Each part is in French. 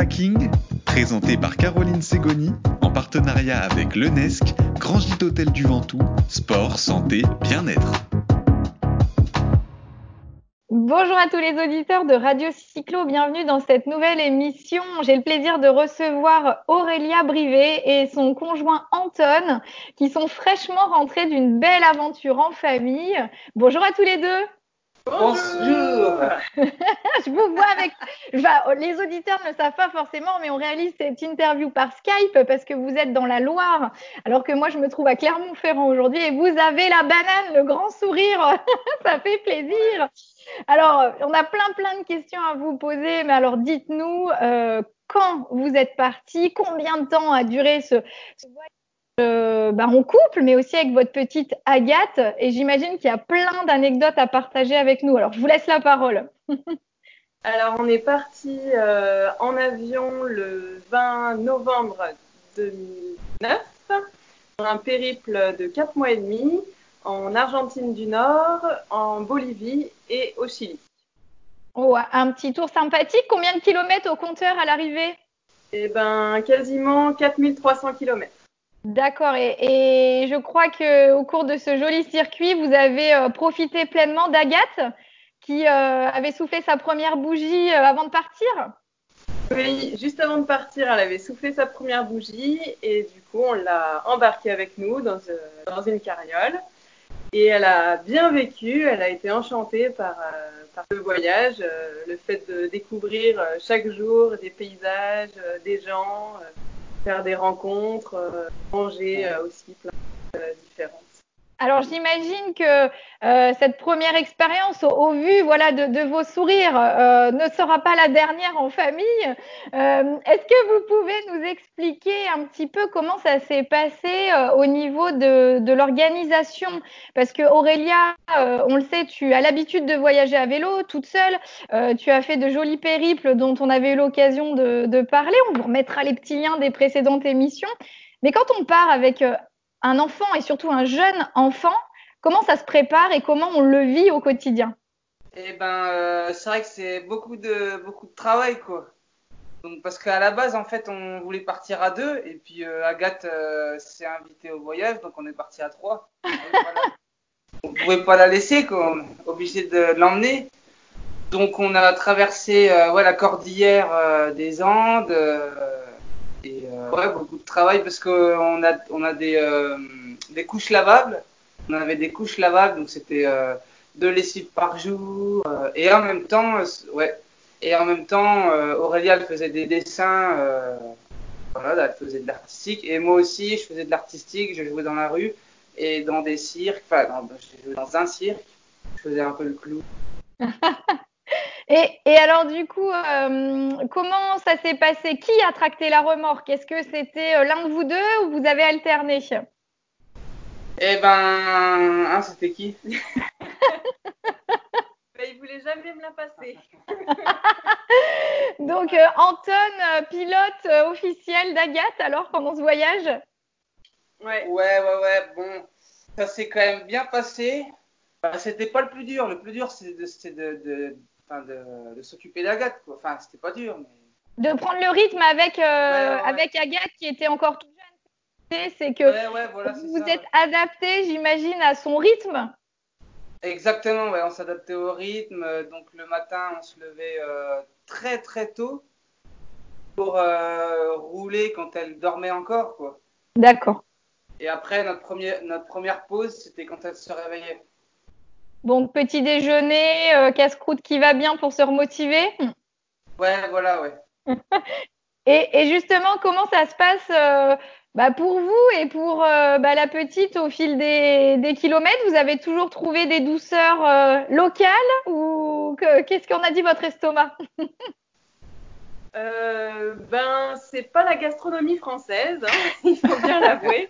Biohacking, présenté par Caroline Segoni, en partenariat avec l'UNESC, Grand Gîte Hôtel du Ventoux, sport, santé, bien-être. Bonjour à tous les auditeurs de Radio Cyclo, bienvenue dans cette nouvelle émission. J'ai le plaisir de recevoir Aurélia Brivet et son conjoint Anton qui sont fraîchement rentrés d'une belle aventure en famille. Bonjour à tous les deux. Bonjour. je vous vois avec. les auditeurs ne savent pas forcément, mais on réalise cette interview par Skype parce que vous êtes dans la Loire, alors que moi je me trouve à Clermont-Ferrand aujourd'hui et vous avez la banane, le grand sourire. Ça fait plaisir. Alors, on a plein plein de questions à vous poser, mais alors dites-nous euh, quand vous êtes parti, combien de temps a duré ce, ce voyage euh, bah, en couple, mais aussi avec votre petite Agathe. Et j'imagine qu'il y a plein d'anecdotes à partager avec nous. Alors, je vous laisse la parole. Alors, on est parti euh, en avion le 20 novembre 2009 pour un périple de 4 mois et demi en Argentine du Nord, en Bolivie et au Chili. Oh, un petit tour sympathique. Combien de kilomètres au compteur à l'arrivée? Eh ben, quasiment 4300 kilomètres. D'accord. Et, je crois que au cours de ce joli circuit, vous avez euh, profité pleinement d'Agathe, qui euh, avait soufflé sa première bougie euh, avant de partir? Oui, juste avant de partir, elle avait soufflé sa première bougie et du coup, on l'a embarquée avec nous dans, une carriole. Et elle a bien vécu, elle a été enchantée par, par le voyage, le fait de découvrir chaque jour des paysages, des gens faire des rencontres, euh, manger euh, aussi plein de choses différentes. Alors j'imagine que euh, cette première expérience, au, vu voilà de, vos sourires, euh, ne sera pas la dernière en famille. Euh, Est-ce que vous pouvez nous expliquer un petit peu comment ça s'est passé au niveau de, l'organisation? Parce que Aurélia, on le sait, tu as l'habitude de voyager à vélo toute seule. tu as fait de jolis périples dont on avait eu l'occasion de, de parler. On vous remettra les petits liens des précédentes émissions. Mais quand on part avec un enfant et surtout un jeune enfant, comment ça se prépare et comment on le vit au quotidien? Eh ben, euh, c'est vrai que c'est beaucoup de beaucoup de travail quoi. Donc parce qu'à la base en fait on voulait partir à deux et puis euh, Agathe euh, s'est invitée au voyage donc on est parti à trois. on pouvait pas la laisser quoi, obligé de l'emmener. Donc on a traversé ouais, la cordillère des Andes ouais, beaucoup de travail parce qu'on a, on a des, euh, des couches lavables. On avait des couches lavables, donc c'était euh, deux lessives par jour. et en même temps, ouais. Et en même temps, Aurélia, elle faisait des dessins. voilà, elle faisait de l'artistique. Et moi aussi, je faisais de l'artistique. Je jouais dans la rue et dans des cirques. Enfin, dans, dans un cirque. Je faisais un peu le clou. Et, et, alors du coup, euh, comment ça s'est passé? Qui a tracté la remorque? Est-ce que c'était euh, l'un de vous deux ou vous avez alterné? Eh ben, hein, c'était qui? Ben, Il voulait jamais me la passer. Donc euh, Anton, pilote euh, officiel d'Agathe alors pendant ce voyage? Ouais. Ouais, ouais, ouais. Bon, ça s'est quand même bien passé. Bah, c'était pas le plus dur. Le plus dur, c'est de, de, de de, de s'occuper d'Agathe. Quoi. Enfin, c'était pas dur. Mais... De prendre le rythme avec, euh, ouais, ouais, avec Agathe qui était encore tout jeune. C'est que voilà, vous vous ça, êtes adapté, j'imagine, à son rythme. Exactement, ouais, on s'adaptait au rythme. Donc le matin, on se levait euh, très très tôt pour euh, rouler quand elle dormait encore. quoi. D'accord. Et après, notre, premier, notre première pause, c'était quand elle se réveillait. Donc petit déjeuner, euh, casse-croûte qui va bien pour se remotiver. Ouais, voilà, ouais. et, et, justement, comment ça se passe euh, bah, pour vous et pour euh, bah, la petite au fil des, des, kilomètres? Vous avez toujours trouvé des douceurs locales ou qu'est-ce qu'en a dit votre estomac? Ben, c'est pas la gastronomie française, hein, il faut bien l'avouer.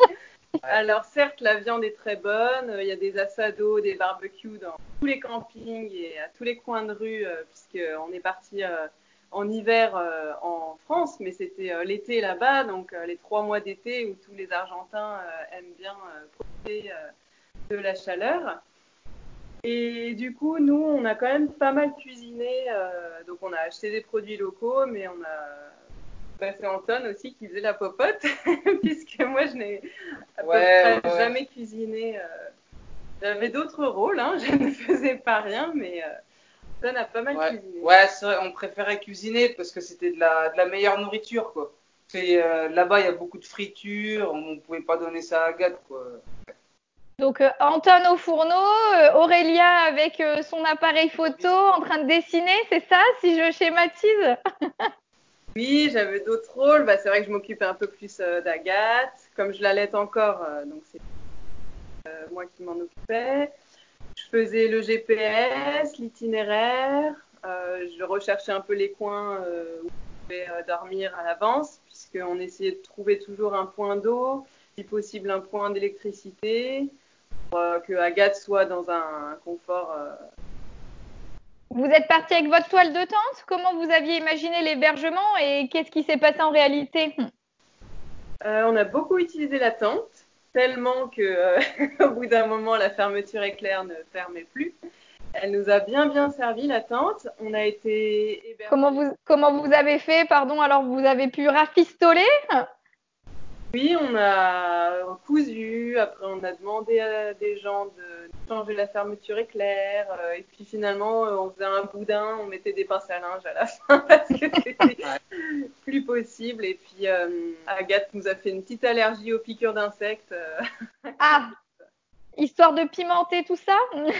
Alors certes, la viande est très bonne. Il y a des assados, des barbecues dans tous les campings et à tous les coins de rue, euh, puisqu'on est parti euh, en hiver euh, en France, mais c'était euh, l'été là-bas, donc euh, les trois mois d'été où tous les Argentins euh, aiment bien profiter de la chaleur. Et du coup, nous, on a quand même pas mal cuisiné. donc on a acheté des produits locaux, mais on a bah, c'est Anton aussi qui faisait la popote, puisque moi je n'ai à peu près ouais. jamais cuisiné. euh, J'avais d'autres rôles, hein, je ne faisais pas rien, mais euh, Anton a pas mal Ouais, cuisiné. ouais c'est vrai, on préférait cuisiner parce que c'était de la, de la meilleure nourriture, quoi. Euh, là-bas, il y a beaucoup de friture, on ne pouvait pas donner ça à Agathe, quoi. Donc euh, Anton au fourneau, euh, Aurélia avec euh, son appareil photo en train de dessiner, c'est ça si je schématise? Oui, j'avais d'autres rôles. Bah, c'est vrai que je m'occupais un peu plus euh, d'Agathe. Comme je l'allaite encore, euh, donc c'est euh, moi qui m'en occupais. Je faisais le GPS, l'itinéraire. Je recherchais un peu les coins où on pouvait dormir à l'avance, puisqu'on essayait de trouver toujours un point d'eau, si possible un point d'électricité, pour que Agathe soit dans un confort Vous êtes parti avec votre toile de tente? Comment vous aviez imaginé l'hébergement et qu'est-ce qui s'est passé en réalité? Euh, on a beaucoup utilisé la tente, tellement que euh, au bout d'un moment, la fermeture éclair ne fermait plus. Elle nous a bien bien servi la tente. On a été. Comment vous, comment vous avez fait? Pardon, alors vous avez pu rafistoler? Oui, on a cousu. Après, on a demandé à des gens de changer la fermeture éclair. euh, et puis finalement, euh, on faisait un boudin. On mettait des pinces à linge à la fin parce que c'était plus possible. Et puis euh, Agathe nous a fait une petite allergie aux piqûres d'insectes. Ah, histoire de pimenter tout ça? Ouais.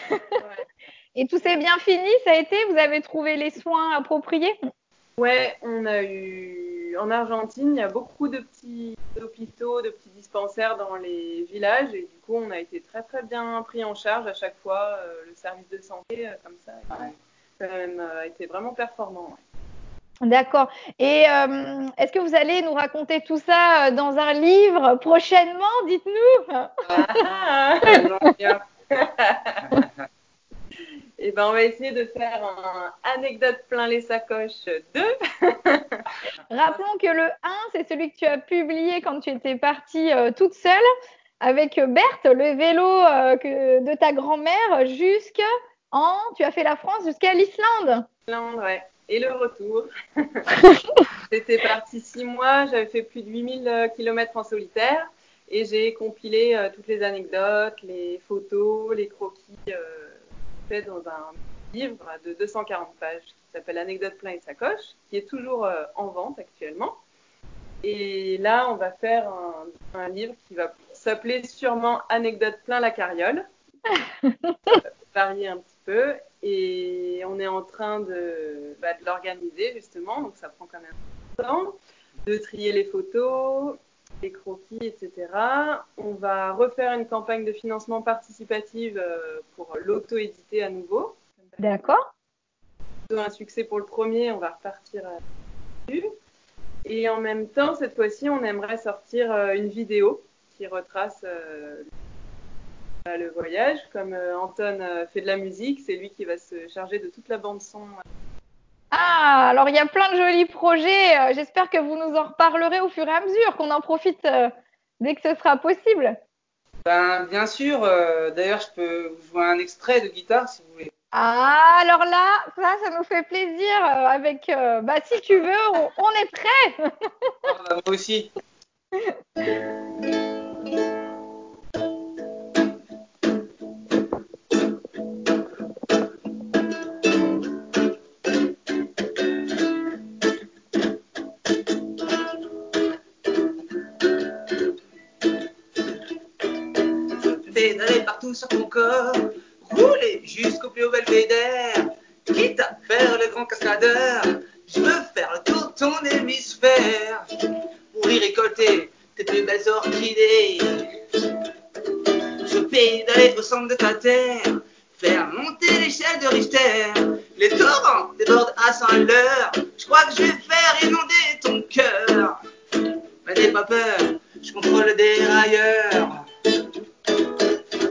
Et tout s'est bien fini, ça a été? Vous avez trouvé les soins appropriés? Ouais, on a eu en Argentine, il y a beaucoup de petits hôpitaux, de petits dispensaires dans les villages et du coup, on a été très très bien pris en charge à chaque fois. euh, le service de santé, euh, comme ça, a quand même euh, été vraiment performant. ouais. D'accord. Et est-ce que vous allez nous raconter tout ça dans un livre prochainement Dites-nous? Ah, Non, bien. Et ben, on va essayer de faire un anecdote plein les sacoches 2. Rappelons que le 1, c'est celui que tu as publié quand tu étais partie euh, toute seule avec euh, Berthe, le vélo euh, que, de ta grand-mère jusqu'à en, tu as fait la France jusqu'à l'Islande. Islande, ouais. Et le retour. C'était parti six mois, j'avais fait plus de 8000 km en solitaire et j'ai compilé euh, toutes les anecdotes, les photos, les croquis faits dans un livre de 240 pages qui s'appelle Anecdotes plein et sacoche, qui est toujours euh, en vente actuellement. Et là, on va faire un, un livre qui va s'appeler sûrement Anecdotes plein la carriole. varier un petit peu et on est en train de, bah, de l'organiser justement, donc ça prend quand même un temps, de trier les photos, les croquis, etc. On va refaire une campagne de financement participative euh, pour l'auto-éditer à nouveau. D'accord. Un succès pour le premier, on va repartir euh, dessus. Et en même temps, cette fois-ci, on aimerait sortir euh, une vidéo qui retrace euh, le voyage. Comme Anton fait de la musique, c'est lui qui va se charger de toute la bande son. Ah, alors il y a plein de jolis projets. J'espère que vous nous en reparlerez au fur et à mesure, qu'on en profite dès que ce sera possible. Ben, bien sûr, d'ailleurs, je peux vous jouer un extrait de guitare si vous voulez. Ah, alors là, ça, ça nous fait plaisir euh, avec. euh, bah, si tu veux, on, on est prêt. Ah, bah, moi aussi. Pédaler partout sur ton corps, plus haut belvédère, quitte à faire le grand cascadeur, je veux faire le tour de ton hémisphère pour y récolter tes plus belles orchidées. Je pédaler au centre de ta terre, faire monter l'échelle de Richter. Les torrents débordent à 100 à l'heure. Je crois que je vais faire inonder ton cœur. Mais n'aie pas peur, je contrôle le dérailleur.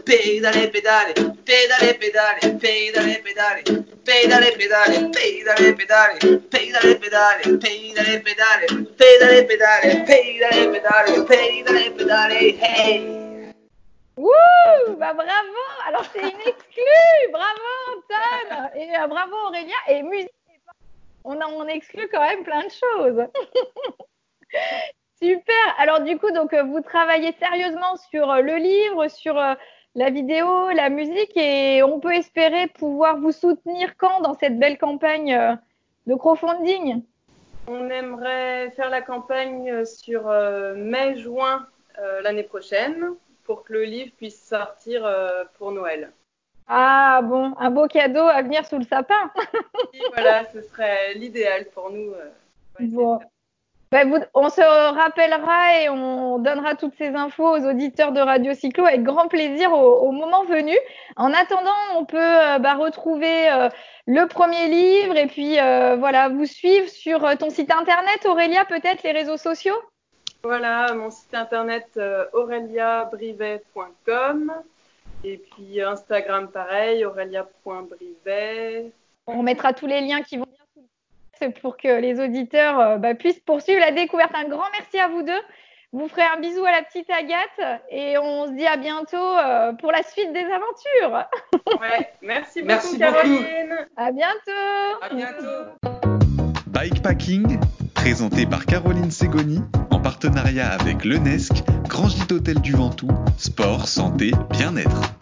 Pédaler, pédaler, pédaler, pédaler, pédaler, pédaler, pédaler, pédaler, pédaler, pédaler, pédaler, pédaler, pédaler, pédaler, pédaler, pédaler, pédaler, pédaler, pédaler, pédaler, hey! Wouh, bah bravo. Alors c'est une exclue. Bravo Anton et euh, bravo Aurélien et musique. On a exclut quand même plein de choses. Super. Alors du coup, donc vous travaillez sérieusement sur le livre, sur la vidéo, la musique, et on peut espérer pouvoir vous soutenir quand dans cette belle campagne de crowdfunding? On aimerait faire la campagne sur mai-juin l'année prochaine pour que le livre puisse sortir pour Noël. Ah bon, un beau cadeau à venir sous le sapin. voilà, ce serait l'idéal pour nous. Euh, bon. Ben, on se rappellera et on donnera toutes ces infos aux auditeurs de Radio Cyclo avec grand plaisir au, moment venu. En attendant, on peut euh, bah, retrouver euh, le premier livre et puis voilà, vous suivre sur ton site internet, Aurélia, peut-être les réseaux sociaux? Voilà, mon site internet aureliabrivet.com. Et puis Instagram, pareil, aurelia.brivet. On mettra tous les liens qui vont pour que les auditeurs euh, bah, puissent poursuivre la découverte. Un grand merci à vous deux. Vous ferez un bisou à la petite Agathe et on se dit à bientôt euh, pour la suite des aventures. Ouais, merci beaucoup Caroline. À bientôt. À bientôt. Bikepacking, présenté par Caroline Segoni en partenariat avec l'UNESC, Grand Gîte Hôtel du Ventoux, sport, santé, bien-être.